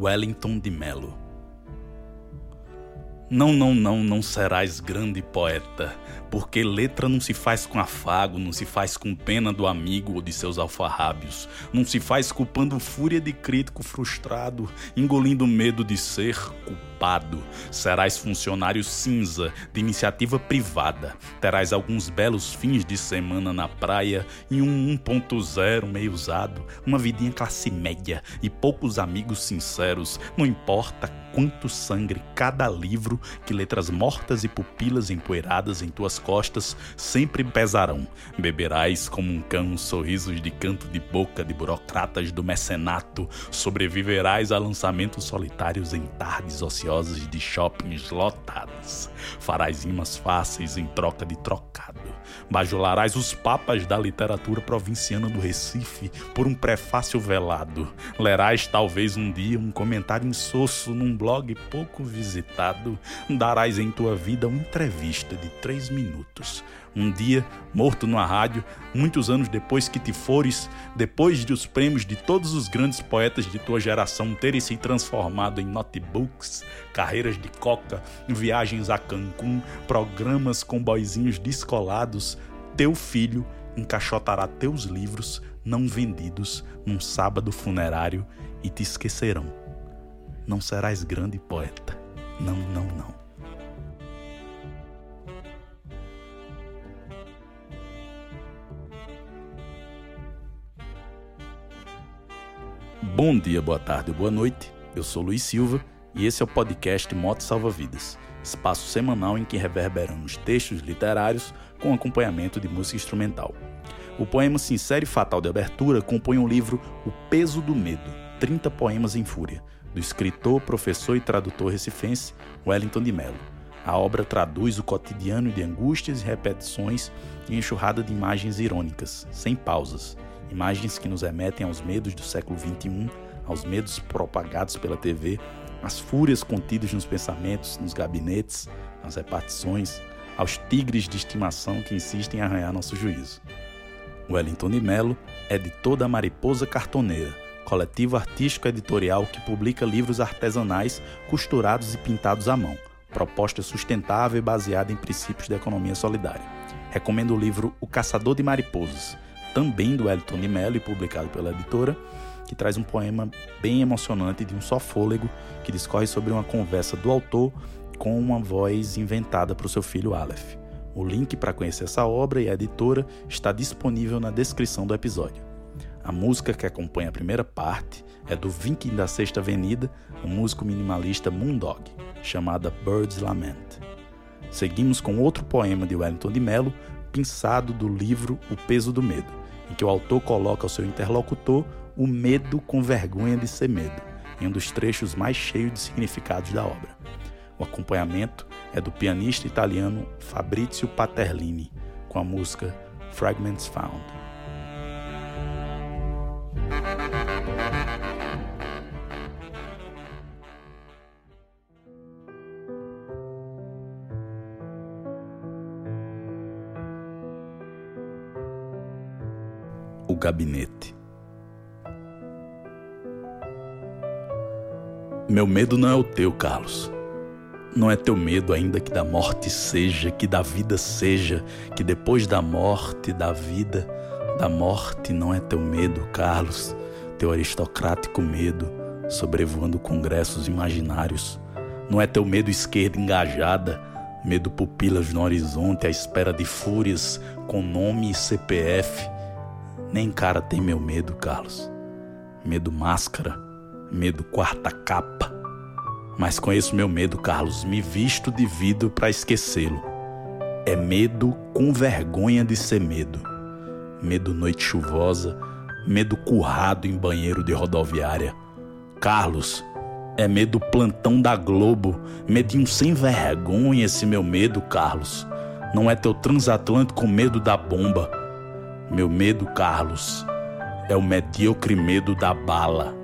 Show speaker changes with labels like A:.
A: Wellington de Mello. Não, não, não, não serás grande poeta, porque letra não se faz com afago, não se faz com pena do amigo ou de seus alfarrábios, não se faz culpando fúria de crítico frustrado, engolindo medo de ser culpado ocupado. Serás funcionário cinza de iniciativa privada. Terás alguns belos fins de semana na praia e um 1.0 meio usado, uma vidinha classe média e poucos amigos sinceros. Não importa quanto sangue cada livro que letras mortas e pupilas empoeiradas em tuas costas sempre pesarão. Beberás como um cão sorrisos de canto de boca de burocratas do mecenato. Sobreviverás a lançamentos solitários em tardes ociosas de shoppings lotados. Farás rimas fáceis em troca de trocado. Bajularás os papas da literatura provinciana do Recife por um prefácio velado. Lerás talvez um dia um comentário insosso num blog pouco visitado. Darás em tua vida uma entrevista de três minutos um dia, morto numa rádio, muitos anos depois que te fores, depois de os prêmios de todos os grandes poetas de tua geração terem se transformado em notebooks, carreiras de coca, viagens a Cancún, programas com boizinhos descolados, teu filho encaixotará teus livros não vendidos num sábado funerário e te esquecerão. Não serás grande poeta. Não, não, não. Bom dia, boa tarde, boa noite. Eu sou Luiz Silva e esse é o podcast Moto Salva Vidas, espaço semanal em que reverberamos textos literários com acompanhamento de música instrumental. O poema Sincero e Fatal de abertura compõe o livro O Peso do Medo, 30 poemas em fúria, do escritor, professor e tradutor recifense Wellington de Mello. A obra traduz o cotidiano de angústias e repetições em enxurrada de imagens irônicas, sem pausas, Imagens que nos remetem aos medos do século XXI, aos medos propagados pela TV, às fúrias contidas nos pensamentos, nos gabinetes, nas repartições, aos tigres de estimação que insistem em arranhar nosso juízo. Wellington de Mello é de toda a Mariposa Cartoneira, coletivo artístico editorial que publica livros artesanais costurados e pintados à mão, proposta sustentável e baseada em princípios da economia solidária. Recomendo o livro O Caçador de Mariposas, também do Elton de Mello e publicado pela editora, que traz um poema bem emocionante de um só fôlego que discorre sobre uma conversa do autor com uma voz inventada para o seu filho Aleph. O link para conhecer essa obra e a editora está disponível na descrição do episódio. A música que acompanha a primeira parte é do Vinking da Sexta Avenida, um músico minimalista Moondog, chamada Bird's Lament. Seguimos com outro poema de Wellington de Mello, pinçado do livro O Peso do Medo em que o autor coloca ao seu interlocutor o medo com vergonha de ser medo, em um dos trechos mais cheios de significados da obra. O acompanhamento é do pianista italiano Fabrizio Paterlini, com a música Fragments Found. Gabinete. Meu medo não é o teu, Carlos. Não é teu medo ainda que da morte seja, que da vida seja, que depois da morte, da vida, da morte não é teu medo, Carlos, teu aristocrático medo, sobrevoando congressos imaginários. Não é teu medo esquerda engajada, medo pupilas no horizonte à espera de fúrias com nome e CPF nem cara tem meu medo, Carlos. Medo máscara, medo quarta capa. Mas conheço meu medo, Carlos. Me visto de vidro para esquecê-lo. É medo com vergonha de ser medo. Medo noite chuvosa, medo currado em banheiro de rodoviária. Carlos, é medo plantão da Globo, medinho sem vergonha esse meu medo, Carlos. Não é teu transatlântico medo da bomba meu medo, Carlos, é o medíocre medo da bala.